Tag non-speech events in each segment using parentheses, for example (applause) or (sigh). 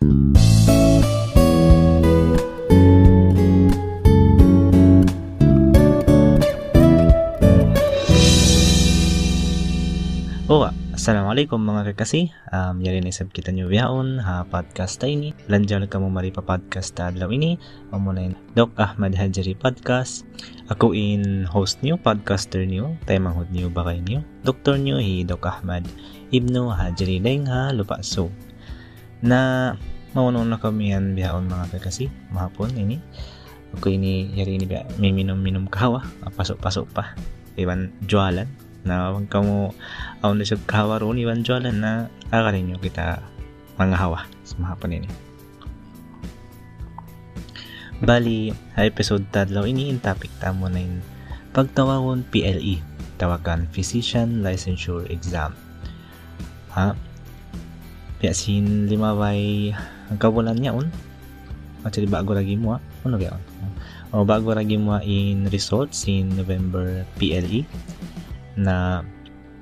Oh, Assalamualaikum mga kakasi. Um, yari na isab kita nyo biyaon ha podcast tayo ni. Landiyan ka mo mari pa podcast ta adlaw ini. Amo na Doc Ahmad Hajari Podcast. Ako in host niyo, podcaster niyo, tayo manghod niyo ba kayo niyo. Doktor niyo hi Doc Ahmad Ibnu Hajari Deng ha lupa so. Na mauno na kami yan biyaon mga kakasi. Mahapon ini. Ako ini yari ni may minom-minom kawa. Pasok-pasok pa. Iwan jualan na wag ka mo aon na siya kahawa ron iwan jualan na akarin nyo kita mga hawa sa mahapon ini bali episode tadlaw ini in topic tamo na in pagtawawon PLE tawagan Physician Licensure Exam ha piasin lima bay kabulan niya un. Actually bago lagi mo ano kaya o bago lagi mo in results in November PLE na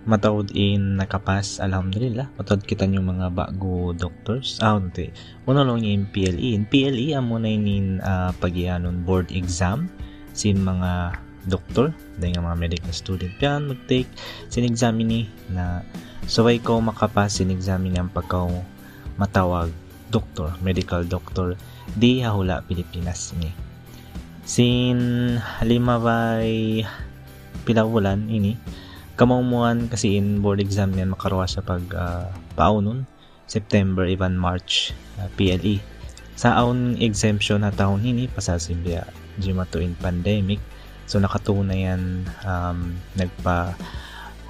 matawod in nakapas alhamdulillah. Matawad kita yung mga bago doctors. Ah hindi uno lang yung PLE in PLE amo na in uh, pagyanon board exam. Sin mga doktor dahil nga mga medical student yan mag-take sin examine na saway ko makapas sin examine ang pagkaw matawag doktor medical doctor di hahula Pilipinas ni. Sin lima by pilawulan ini kamumuan kasi in board exam yan makarwa sa pag uh, paunon September even March uh, PLE sa aun exemption na taon ini pasasimbiya to in pandemic so nakatunay yan um, nagpa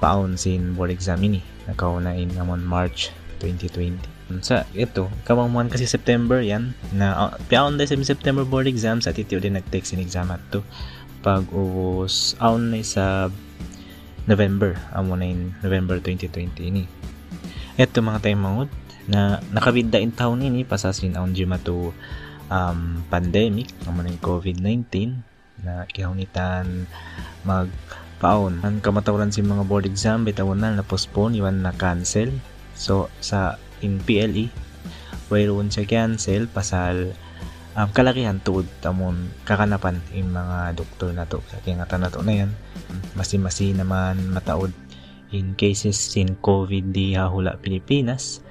paon sin board exam ini nakauna in naman March 2020 sa ito kamumuan kasi September yan na uh, paon dahil sa September board exams at ito din nag-take sin exam at to. Pag ubos aun na sa November amo na in November 2020 ini. Eto mga tayo mangod na nakabidda in taon ini pasasin aun jima to um, pandemic amo na COVID-19 na kihunitan mag paon ang kamatawran si mga board exam bitawon na na postpone iwan na cancel. So sa in PLE whereon siya cancel pasal um, kalakihan tuod tamon kakanapan in mga doktor na to. Sa nga na to na yan masi-masi naman mataod. In cases sin COVID di hahula Pilipinas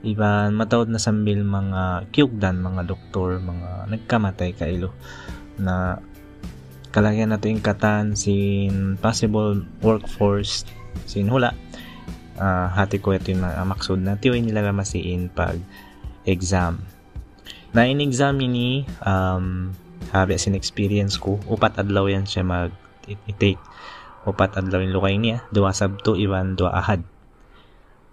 iban mataod na sambil mga kyugdan mga doktor mga nagkamatay kailo na kalagyan nato yung katan sin possible workforce sin hula. Uh, hati ko ito yung uh, maksud na tiwin nila masiin pag exam. Na in exam ni um, habi sin experience ko upat adlaw yan siya mag i-take. Upat adlaw yung lukay niya dua sabto iwan dua ahad.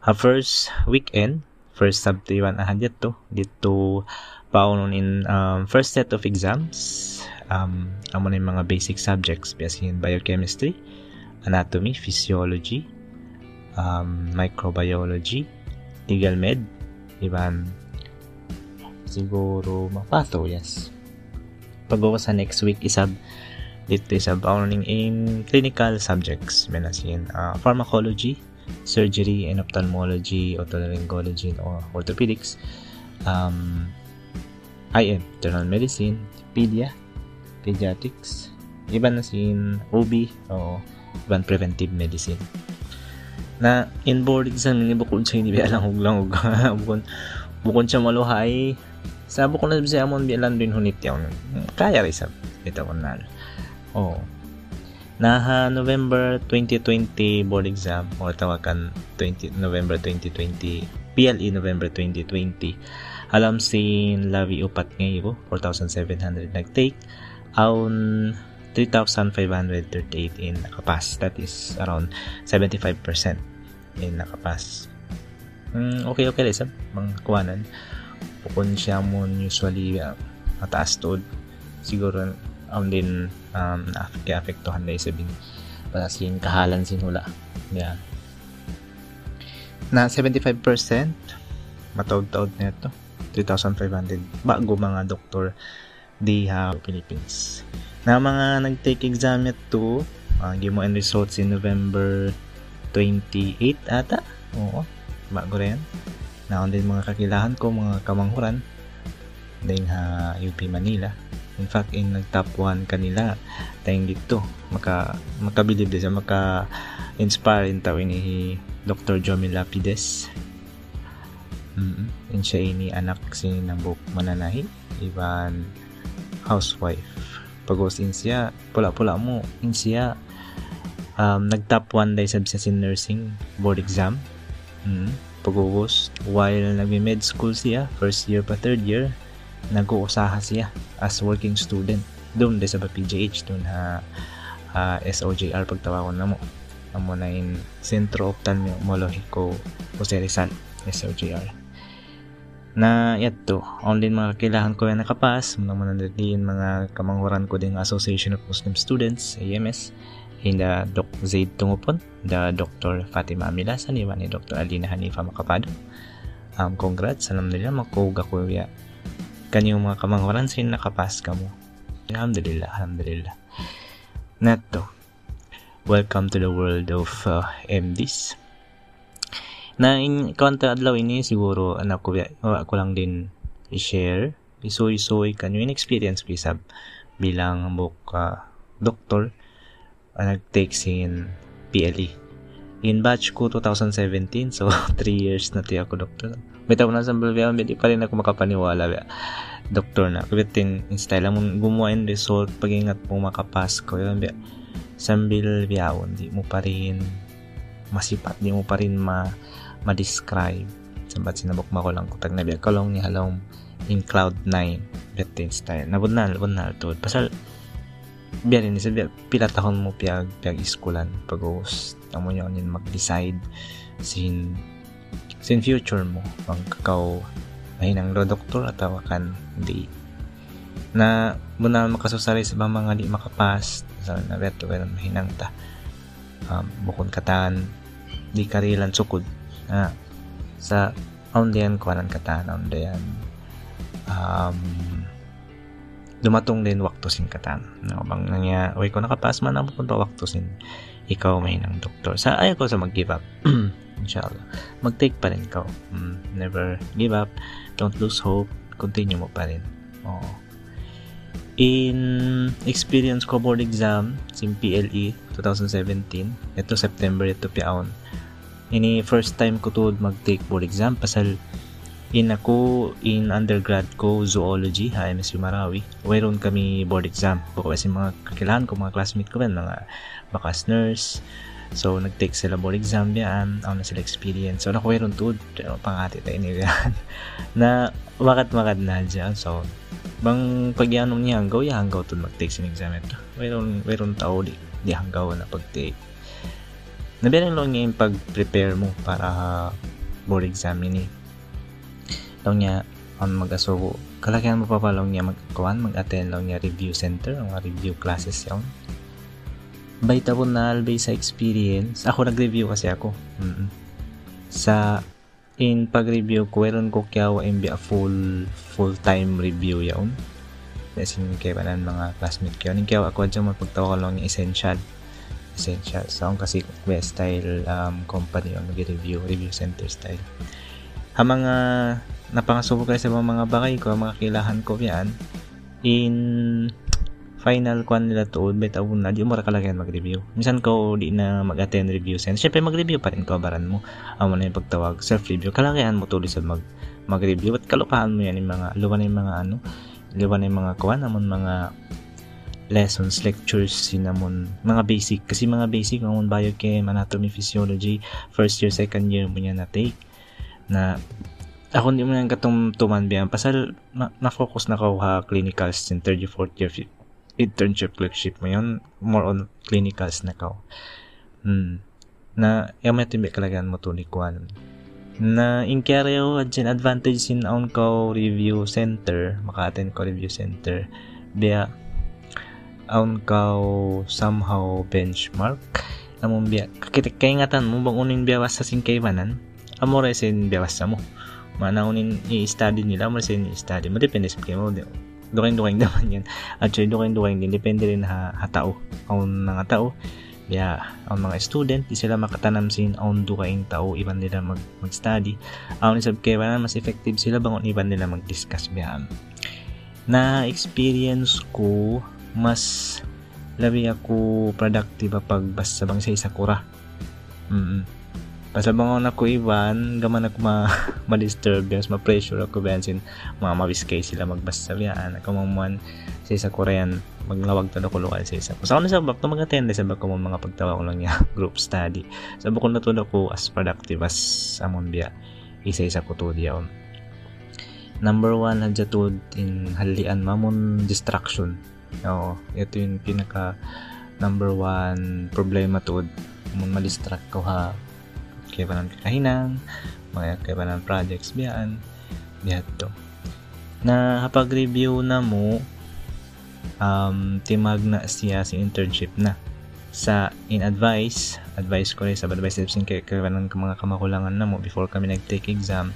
Ha first weekend first sabto iwan ahad yato dito paunon in um, first set of exams? Um, amo na yung mga basic subjects in biochemistry anatomy physiology um, microbiology legal med iban siguro mapato yes. Pag sa next week isab dito isab pauning in clinical subjects menasin uh, pharmacology surgery and ophthalmology otolaryngology or orthopedics. Um, IM internal medicine pedia pediatrics iban na sin OB o iban preventive medicine na in board exam ni bukod sa hindi ba lang huglang (laughs) bukod bukod sa maluhay Sabo ko na sa amon bilan din hunit yawn. Kaya rin sab. Ito ko na. Oh. Naha November 2020 board exam o tawakan 20 November 2020 PLE November 2020 alam si Lavi upat ngayon 4,700 nag-take aun 3,538 in nakapass. That is around 75% in nakapass. Mm, okay okay lang mga kuwanan kung siya mo usually uh, mataas tuod. Siguro um, din um, na-apektuhan dahil sabihin para sin kahalan sinula yeah. na 75% matawd-tawd na ito 3,500 bago mga doktor di ha Philippines. Na mga nag-take exam ito uh, give mo end results in November 28 ata. Oo bago rin naon din mga kakilahan ko mga kamanghuran din ha UP Manila. In fact in nag top 1 kanila tayong dito maka makabilib din sa maka inspire in tao ini Dr. Jomi Lapides mm in siya ini anak si ng mananahi iban housewife. Pagos in siya pula-pula mo in siya. Um, nag top 1 dahil sa sa nursing board exam. Mm pagugos while nagme-med school siya first year pa third year nag-uusaha siya as working student. Doon sa PGH doon ha uh, SOJR pagtawagon na mo. Amo na in Centro Ophthalmologico Jose Rizal SOJR na yato only mga kakilahan ko yung nakapas mga manandatin mga kamanghuran ko din Association of Muslim Students AMS hinda Dok Zaid Tungupon, da Dr. Fatima Milasan, iwan ni Dr. Alina Hanifa Makapado. Um, congrats, alam nila, makuga ko ya. Kanyang mga kamangwaran sin nakapas ka mo. Alhamdulillah, alhamdulillah. Neto, welcome to the world of uh, MDs. Na in konta adlaw ini siguro anak ko wa ko lang din i-share isoy-soy kanyo in experience bisab bilang book uh, doktor uh, nag-take in PLE. In batch ko 2017, so (laughs) 3 years na tiya ako doktor. Bitaw na sa Bolivia, hindi pa rin ako makapaniwala. Ba? Doktor na. Kabitin, in style mo gumawa in result, pag-ingat mo makapas ko. Yun, ba? Sambil biyawon, di mo pa rin masipat, di mo pa rin ma, ma-describe. Sambat sinabok mo ko lang kutag na biya. Kalong ni halong in cloud 9. Bitin style. Nabod na, nabod na. Pasal, biya rin isa pila tahon mo piyag piyag iskulan pag-host amo nyo nin mag-decide sin sin future mo ang kakaw mahinang lo doktor at kan hindi na muna makasusari sa mga di makapas sa na beto pero mahinang ta um, bukod katan di karilan sukod na sa aundian kuanan katan aundian um, dumatong din waktusin katan. No, bang nangya, oy ko nakapas man ang punta waktusin. Ikaw may nang doktor. Sa ayaw ko sa mag-give up. (clears throat) Inshallah. Mag-take pa rin ikaw. Mm, never give up. Don't lose hope. Continue mo pa rin. Oo. In experience ko board exam, sim PLE 2017. Ito September ito piaon. Ini first time ko to mag-take board exam pasal in ako in undergrad ko zoology ha MSU Marawi. Mayroon kami board exam. Baka kasi mga kakilahan ko mga classmate ko ba mga bakas nurse. So nag-take sila board exam yan ako na sila experience. So naku mayroon tuod pangati tayo nila (laughs) na makat makat na dyan so bang pagyanong niya hanggaw ya hanggaw to mag-take sin exam ito mayroon mayroon tao di di hanggaw na pag-take nabiyanin lang niya yung pag-prepare mo para board exam ini lang niya on mag-asugo kalagyan mo pa pa lang niya magkuhan mag-attend lang niya review center mga review classes yun baita po na albay sa experience ako nag-review kasi ako. Mm-hmm. sa in pag-review ko meron ko kaya imbi a full full time review yaon kasi kaya ba mga classmate ko yun kaya ako dyan magpagtawa ko lang yung essential essential so kasi best style um, company yung nag-review review center style ang mga napangasubo kayo sa mga bagay ko, mga kilahan ko yan, in final kwan nila tuod, bet awon na, di mo rakalagyan mag-review. Minsan ko di na mag-attend review sen. Siyempre mag-review pa rin ko, baran mo. Amo na yung pagtawag, self-review. Kalagayan mo tuloy sa mag mag-review at kalukahan mo yan yung mga, luwan yung mga ano, luwan yung mga kwan, amon mga lessons, lectures, sinamon, mga basic. Kasi mga basic, amon biochem, anatomy, physiology, first year, second year mo niya na take. Na ako hindi mo nang katong tuman biyan pasal na, na-focus na ko ha clinicals in third year, fourth year internship clerkship mo yun more on clinicals na ka hmm. na yung may timbi kalagan mo to likuan na in karyo adyan advantage sin on ko review center maka-attend ko review center biya ko somehow benchmark. Among biya kakitik kay ngatan mo bang unin biya sa singkaymanan amore sin biya mo. Manaunin i-study nila mo sin i-study mo. Depende sa mo duking duking naman (laughs) yan actually duking duking din depende rin ha, ha tao. Kung nga tao. Yeah, ang mga student, di sila makatanam sin on dukaing tao, iban nila mag, mag-study. Ang isab kaya na mas effective sila bangon iban nila mag-discuss biyan. Na experience ko, mas labi ako productive pag basta bang sa isa kura. Mm. Basta bangon ako iban, gaman ako ma (laughs) ma-disturb, ma-pressure ako bensin, mga mabiskay sila magbasa biyan. Ako mamuan sa isa Korean maglawag to ko lokal sa isa ko. Sa ako sa bak mga attend sa ko mga pagtawa ko lang niya (laughs) group study. Sa bako na to ko as productive as amon biya isa-isa ko to diya. Number one hadya to in halian mamon distraction. Oo, ito yung pinaka number one problema to mun ma-distract ko ha. Kaya pa ng kahinang mga kaya pa ng projects biyaan biya to. Na kapag review na mo um, timag na siya si internship na. Sa in advice advice ko rin sa advice tips kay ng mga kamakulangan na mo before kami nag-take exam.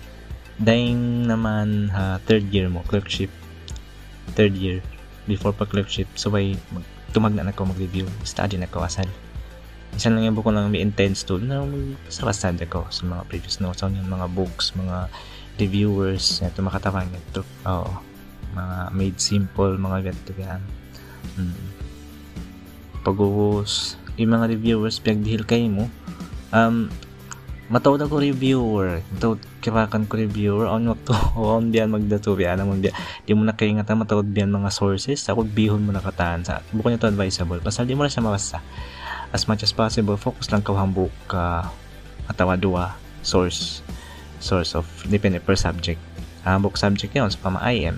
Daing naman ha, third year mo clerkship. Third year before pa clerkship so by tumag na ako mag-review study na ko asal. Isan lang yung buko lang may intense tool na sa kasad ako sa mga previous notes so, yung mga books mga reviewers ito makatapang ito oo. Mga made simple mga ganito yan hmm. pag-uus yung mga reviewers pagdihil kayo mo. Um, matawad ako reviewer. Matawad kirakan ko reviewer. On to (laughs) on biyan magdato biyan naman biyan di mo na nga matawad biyan mga sources. Ako bihon mo na kataan sa buko nito advisable. Pasal di mo na siya mabasa. As much as possible focus lang ka hambuk ka uh, atawa dua source source of depende per subject. Hambuk subject yun sa pama IM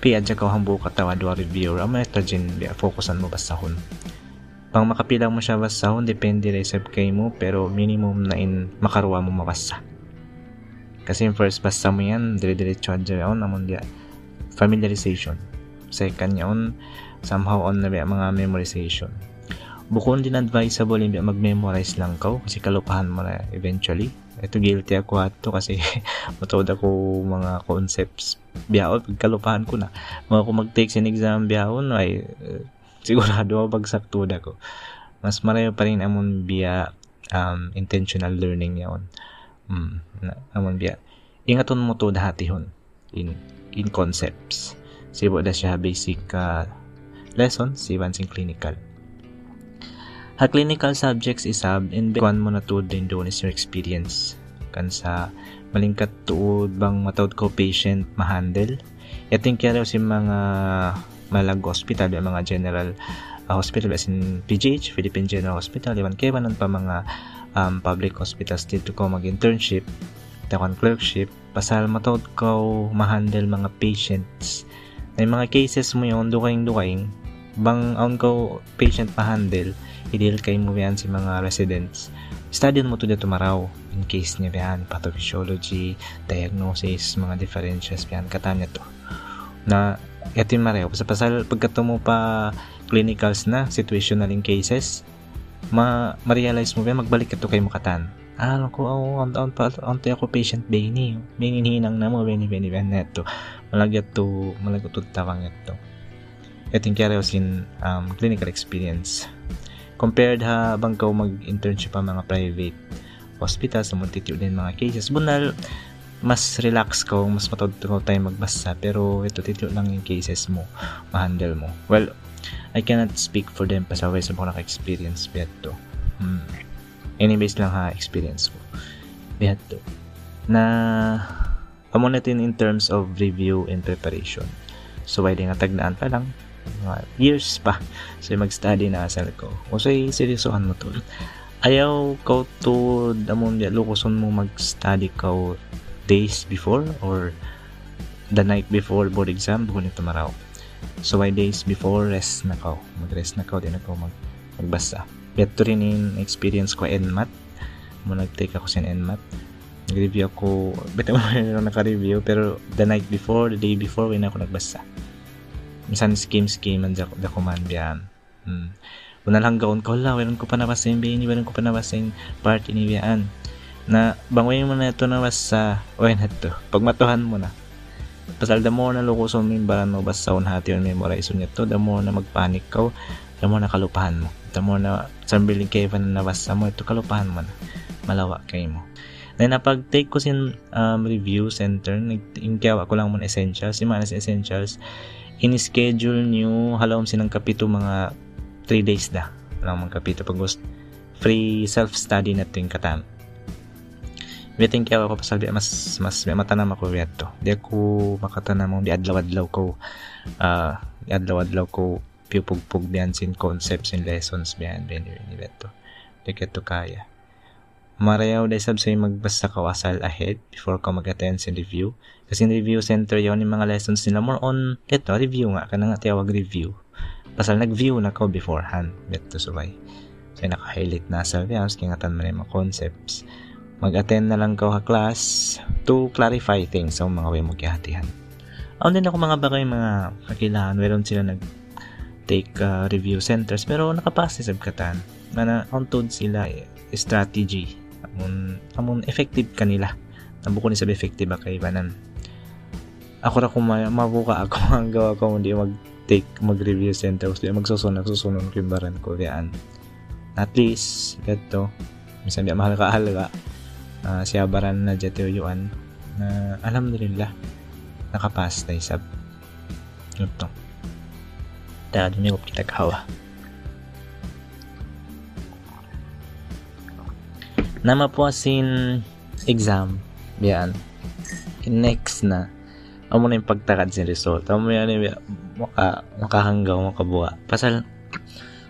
Piad siya hambu katawa dua reviewer. Ang mga din fokusan mo basahon. Pang makapilang mo siya basahon, depende rin sa kay mo, pero minimum na in makaruwa mo mabasa. Kasi yung first basa mo yan, dire-diretso on, amon dia familiarization. Second on, somehow on na mga memorization. Bukon din advisable yung mag-memorize lang ka kasi kalupahan mo na eventually ito guilty ako ato kasi (laughs) matawad ako mga concepts biyaon pagkalupahan ko na mga kung mag-take sin exam biyaon ay uh, sigurado (laughs) bagsak tuda ko. Mas marayo pa rin amon biya um, intentional learning yaon mm, na, amon biya. Ingaton mo to dahatihon in in concepts. Sibo da siya basic uh, lesson si sing clinical. Ha clinical subjects isab in kuan mo na tuod din doon is your experience. Kan sa malingkat tuod bang matawd ko patient ma-handle. Yating kaya si mga malag hospital mga general uh, hospital as in PGH Philippine General Hospital iban kaya man pa mga um, public hospitals dito ko mag internship takon clerkship pasal matawd ko ma-handle mga patients. May mga cases mo yon dukaing dukaing bang on ko patient pa-handle idil kay mo yan si mga residents. Study mo to dito maraw in case niya yan pathophysiology diagnosis mga differentials yan katanya to. Na yatin mareho sa pasal pagkato mo pa clinicals na situational in cases ma ma-realize mo ba magbalik ka to kay mukatan ah ko oh, on on pa on ako patient bini bini hinang na mo bini bini bini neto malagyat to malagyat to tawang ito. Yatin kaya sin um, clinical experience. Compared ha bang ka mag-internship pa mga private hospital sa multitude din mga cases. Bunal mas relax ko mas matod ko tayo magbasa. Pero ito tito lang yung cases mo ma-handle mo. Well I cannot speak for them pa sa way sa mga naka-experience to hmm. anyways lang ha experience ko to na amo natin in terms of review and preparation. So why nga tagnaan pa lang. Mga years pa. So mag-study na asal ko. O so seryosohan mo to ayaw ko to damon lukuson mo mag-study ko days before or the night before board exam buko nito maraw. So why days before rest na ko. Mag-rest na ko din ako mag magbasa. Get to rin in experience ko NMAT mo nag-take ako sa NMAT nag-review ako (laughs) bitaw mo naka-review pero the night before the day before wala ako nagbasa. Minsan scheme scheme man da command yan hmm. Una lang gaon ko lang, meron ko pa yung bini, meron ko pa nabasa yung part inibiyaan. Na, bangoyin mo na ito na sa, oy na ito, pagmatuhan mo na. Pasal the more na lukuson mo yung baran mo basta unhati yung memorize mo nito, the more na magpanik ka, the more na kalupahan mo. tamo na sambiling kay na nabasa mo ito kalupahan mo na. Malawa kay mo. Then napag take ko sin um, review center nagtingkaw ako lang mo essentials si manas essentials in schedule nyo halawom sinang kapito mga 3 days da lang mga kapito. Pag free self study na ting katam Biting kaya ako pasal mas mas may matanam ako to. Di ako makatanam di adlaw-adlaw ko uh, di adlaw-adlaw ko pupugpug diyan sin concepts and lessons biyan biyan ni beto. Di to kaya. Marayaw dahil sab sa'yo magbasa ka asal ahead before ka mag-attend sa review. Kasi in review center yon yung mga lessons nila more on ito, review nga, ka nga tiyawag review. Pasal nag-view na ko beforehand. Beto subay. So, naka-highlight na sa videos, kaya nga tan mga concepts mag-attend na lang ko ha class to clarify things sa mga way mo kihatihan. Aon din ako mga bagay mga kakilangan, meron sila nag take uh, review centers pero nakapasa sa katan na untod sila eh, strategy. Amon amon effective kanila nabuko ni sa effective ba kay banan ako ra kung mabuka ako (laughs) ang gawa ko hindi mag take mag review center gusto magsusunod susunod ko baran ko diyan at least gato minsan di mahal ka halaga uh, siya baran na jatiyuan na alhamdulillah nakapas tayo sab ito dahil may kita kawa. Na mapuasin exam. Biyan next na. Amo na yung pagtakad sa result. Amo yan yung maka, makahanggaw makabuha. Pasal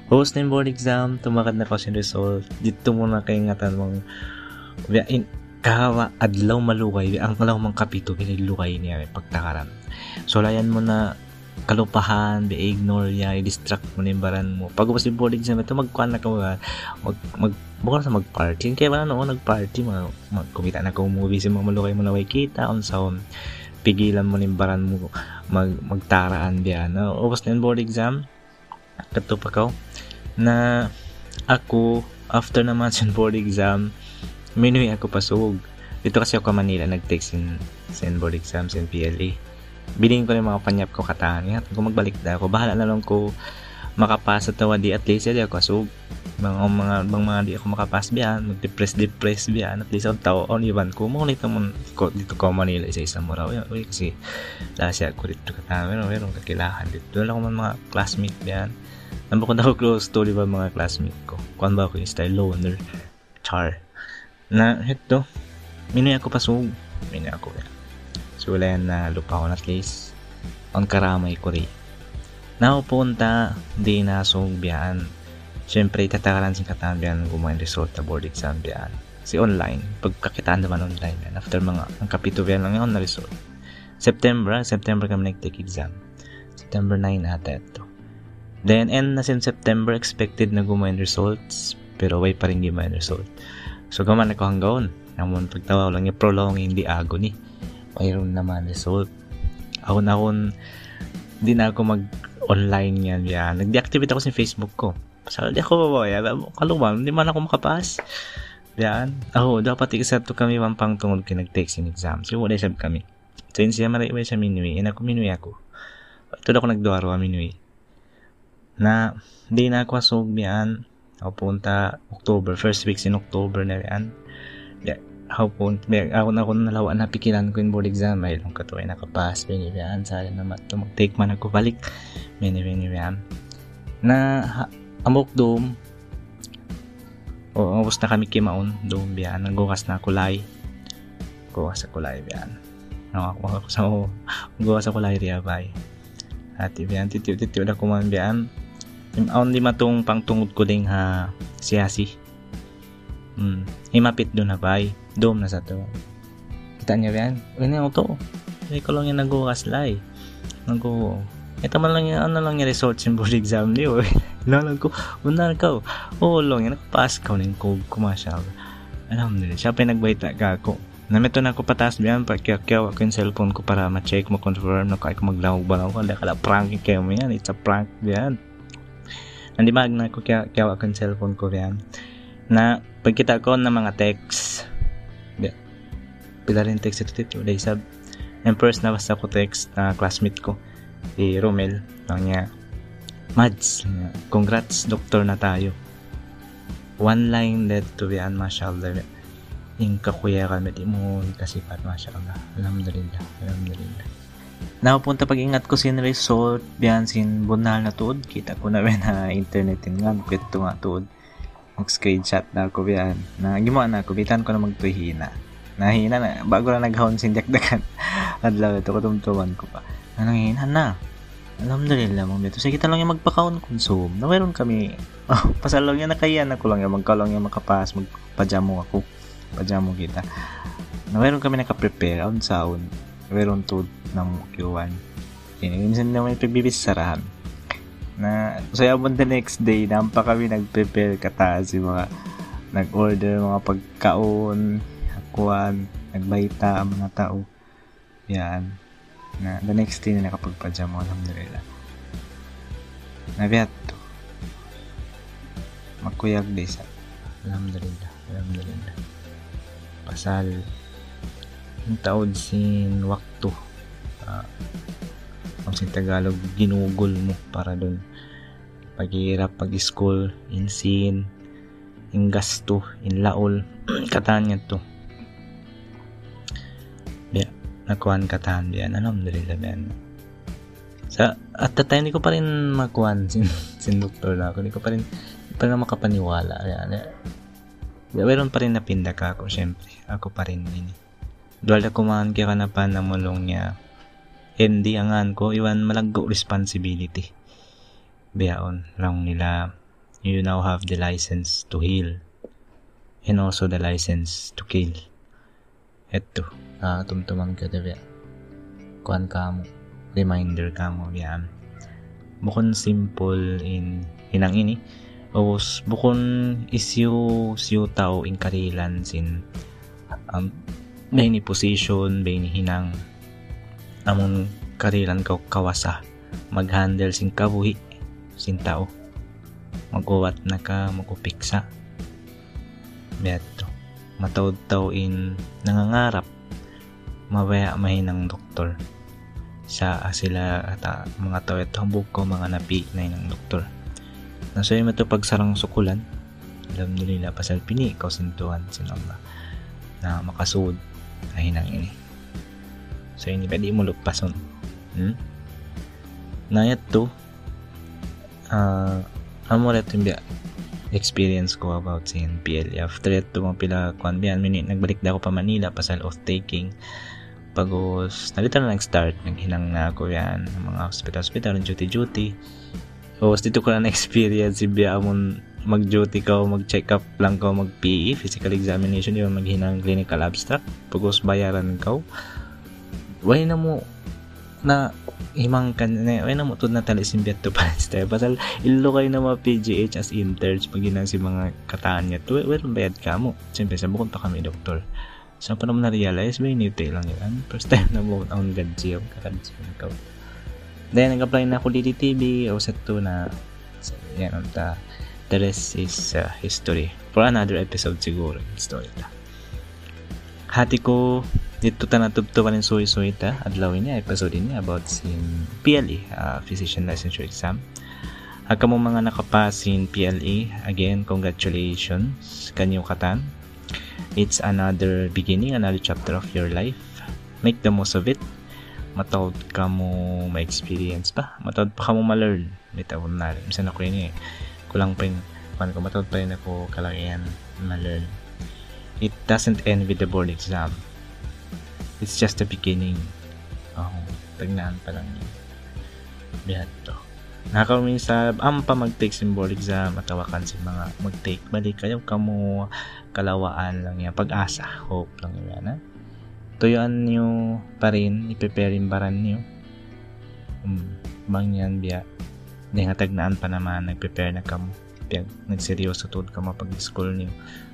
host na board exam tumakad na ko sa result. Dito muna kay ngatan mong in kahawa adlaw malukay ang kalaw mang kapito pinilukay niya pagtakaran. So layan mo na kalupahan, be ignore ya, i-distract mo ni baran mo. Pag upos yung boarding sa ito, magkuhan na ka mag, mag, bukan sa mag-party. Kaya wala noon nag-party, mag, mag kumita na ka movie si mga malukay mo na way kita, on sound, pigilan mo ni baran mo, mag, magtaraan diyan. No? Upos na yung board exam, katupa ka na ako, after naman sa board exam, Minuwi ako pasug. Dito kasi ako Manila, nag-take sin, sin board exams in PLE. Bilhin ko yung mga panyap ko katahan. Yan, kung magbalik na ako, bahala na lang ko makapasa tawa di at least di ako asug. Mga mga bang mga di ako makapas biyan, mag-depress depress biyan at least ang tao on iban ko mo nito mo ko dito ko Manila isa isa mo raw. Uy, kasi lasya ko dito katahan. Pero meron kakilahan dito. Doon ako man mga classmate biyan. Nambukod ako close to di mga classmate ko. Kuan ba ako yung style loner. Char na ito minoy ako pasug. Minoy ako ya so wala yan na lupa ko at least ang karamay ko rin. Naupunta di na biyaan syempre tatakalan sin katambian gumawa result na board exam biyaan si online pagkakitaan naman online yan. After mga ang kapito yan lang yun na result September September kami nag-take exam. September 9 ata ito. Then end na sin September expected na gumawa results pero way pa rin gumawa result So gaman ako hanggaon. Namun pagtawa lang yung prolonging the agony. Mayroon naman result. Ako na akong di na ako mag online yan yan. Nag-deactivate ako sa Facebook ko. Pasal di ako babaya. Kaluman, hindi man ako makapas. Yan. Ako, dapat i-accept kami man pang tungod kay nag-take sin exam. So, wala sab kami. So, yun siya maray sa minuwi. Yan ako minuwi ako. Ito ako nagduwaro minuwi. Na, di na ako asog yan ako punta October, first weeks in October na yan. Yeah, ako punta, ako na ako nalawa na pikilan ko yung board exam, may lang katuway nakapass, binibiyaan, sana naman ito mag-take man ako balik, binibiyaan. Na, ha, amok doom, o ubos na kami kimaon, doom biyan, naggukas na kulay, gukas sa kulay biyan. Nakakuha ko sa, gukas sa kulay riya bay. At biyan, titiw-titiw na kuman biyan, only matong pangtungod ko ding ha siyasi. Hmm. Himapit doon na bay. Dom na sa to. Kita niya yan? Ano yung to? Hindi ko lang yung nag-uwas lay. Nag-u... Ito man lang yung ano lang yung result sa board exam niyo. (laughs) Nalang ko, unar ka. Oo lang yan. Nakapass ka ng kog kumasya. Alhamdulillah. Siya pa nagbayta ka ako. Namito na ako patas biyan pa kaya kaya ako yung cellphone ko para ma-check mo confirm na kaya ko maglawag ba ako. Kala prank kayo mo yan. It's a prank biyan nandimag na ko kaya, kaya akong cellphone ko yan na pagkita ko ng mga text pila rin text ito dito day sab and first na basta ko text na classmate ko si Romel lang niya Mads, congrats doktor na tayo. One line that to be an mashallah. Ing kakuya kami di mo kasifat mashallah. Alhamdulillah. Alhamdulillah. Napunta pag-ingat ko sin resort biyan sin bunal na tuod. Kita ko na na internet nga. Kwento nga tuod. Mag-screenshot na ako biyan. Na gimo na ako. Bitan ko na magtuhina. Nahina na. Bago na naghahon sin dakdakan. Adlaw (laughs) ito katumtuman ko pa. Anong hina na? Alhamdulillah, mga beto. Sige, lang yung magpa-count consume. Na meron kami, (laughs) oh, pasalaw niya na kaya na ko lang yung magkalong yung makapas, magpajamo ako. Pajamo kita. Na meron kami naka-prepare, on sound. Meron to ng Q1. Minsan na may pagbibis sarahan. Na, so yabon the next day, nampa kami nag-prepare kataas yung mga nag-order mga pagkaon, hakuan, nagbayta ang mga tao. Yan na the next day na nakapagpadya mo, alhamdulillah. Nabiat to. Magkuyag di sa. Alhamdulillah, alhamdulillah. Pasal taod sin wakto. Uh, ang sin Tagalog, ginugol mo para dun. Paghihirap, pag-school, in sin, in gasto, in laol, (clears throat) katanya to nakuhan katahan diyan alhamdulillah ben sa at the time, hindi ko pa rin makuhan sin, (laughs) sin doktor na ako. Hindi ko pa rin, hindi pa rin makapaniwala. Yan. Meron pa rin napinda ka ako, syempre. Ako pa rin ini. Dual na kumahan kaya ka na mulong niya. Hindi angan ko, iwan malaggo responsibility. Biyaon lang nila, you now have the license to heal. And also the license to kill. Eto uh, tumtumang ka dabi kuan ka mo reminder ka mo yan bukon simple in hinang ini Os bukon isyu siyo tao in karilan sin um, may ni position may ni hinang. Amon karilan ka kawasa. Maghandle sin kabuhi sin tao. Maguwat na ka magupiksa. Beto matawd tao in nangangarap. Mabaya mahinang doktor. Sa sila at uh, mga tawet hambog ko mga napi na ng doktor. Naso yung ito pagsarang sukulan. Alam nila pasal pini kausintuhan sinamba na makasud ay hinang ini so ini pwede mo lupason hmm? na ito uh, amo rin biya experience ko about sa NPL after ito mga pila kuan biyan minit nagbalik na ako pa Manila pasal off taking pagos nalito na nag-start naghinang na ako yan mga hospital-hospital duty-duty tapos dito ko na na-experience si biya amon mag-duty ka o mag-check up lang ka mag-PE physical examination yun maghinang clinical abstract pagos bayaran ka. Why na mo na himang kan na ay na mo tud na tali simbiyat to (laughs) pa stay pasal ilo kayo na mga PGH as interns pag si mga kataan niya. To well bayad ka mo? Siyempre sa bukod pa kami doktor. So, pa naman na-realize, may new lang yan. (laughs) First time na mo ang gadgeo, kakadgeo ko. Then, nag-apply na ako dito TV, o sa to na, so, yan, ta, the rest is uh, history. For another episode siguro, story ta. Hati ko, dito ta natubtuban ng suy-suy ta, adlaw niya, episode niya about sin PLE, uh, Physician Licensure Exam. Haka mo mga nakapasin PLE, again, congratulations, kanyo katan It's another beginning, another chapter of your life. Make the most of it. Matawad ka mo ma-experience pa. Matawad pa ka mo ma-learn. Bitaw na rin. Misan ako yun eh. Kulang pa yun. Paano ko matawad pa rin ako kalagayan ma-learn. It doesn't end with the board exam. It's just the beginning. Oh, tagnaan pa lang yun. Bihat to. Nakakawin sa ampa mag-take sa board exam at tawakan sa mga mag-take. Balik kayo kamo kalawaan lang yan. Pag-asa. Hope lang yan. Ha? Tuyuan nyo pa rin. Yung baran nyo. Um, bang yan biya. Tagnaan pa naman. Nag-prepare na. Pag nagseryoso tod ka mo pag-school nyo.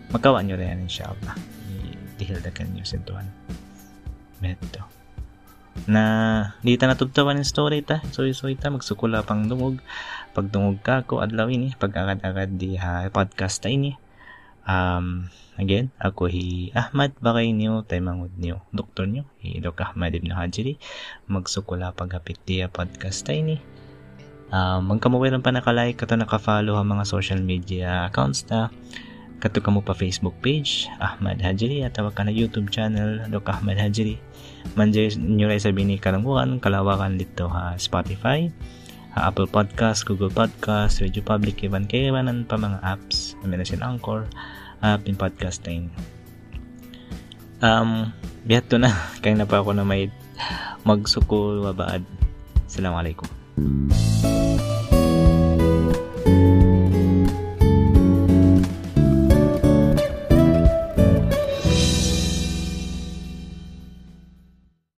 Magkawa nyo rin inshallah. I-dihilda ka nyo sintuhan. Beto na di ta natubtawan ng story ta so so ta magsukula pang dungog pagdungog ka ko adlaw ini pag-agad-agad di ha podcast ta ini um again ako hi Ahmad bakay niyo tay mangud niyo doktor niyo hi Dok Ahmad ibn Hajiri magsukula paghapit di podcast ta ini Um, magkamuwiran pa naka-like kato naka-follow ang mga social media accounts ta. Kato ka mo pa Facebook page, Ahmad Hajiri, at ka na YouTube channel, Dok Ahmad Hajiri. Manjay nyo rin sabihin ni kalanguan, kalawakan dito ha, Spotify, ha, Apple Podcast, Google Podcast, Radio Public, iban kayo man pa mga apps, may na Anchor, app in podcasting. Um, bihat to na, (laughs) kaya na pa ako na may magsukul wabaad. Assalamualaikum.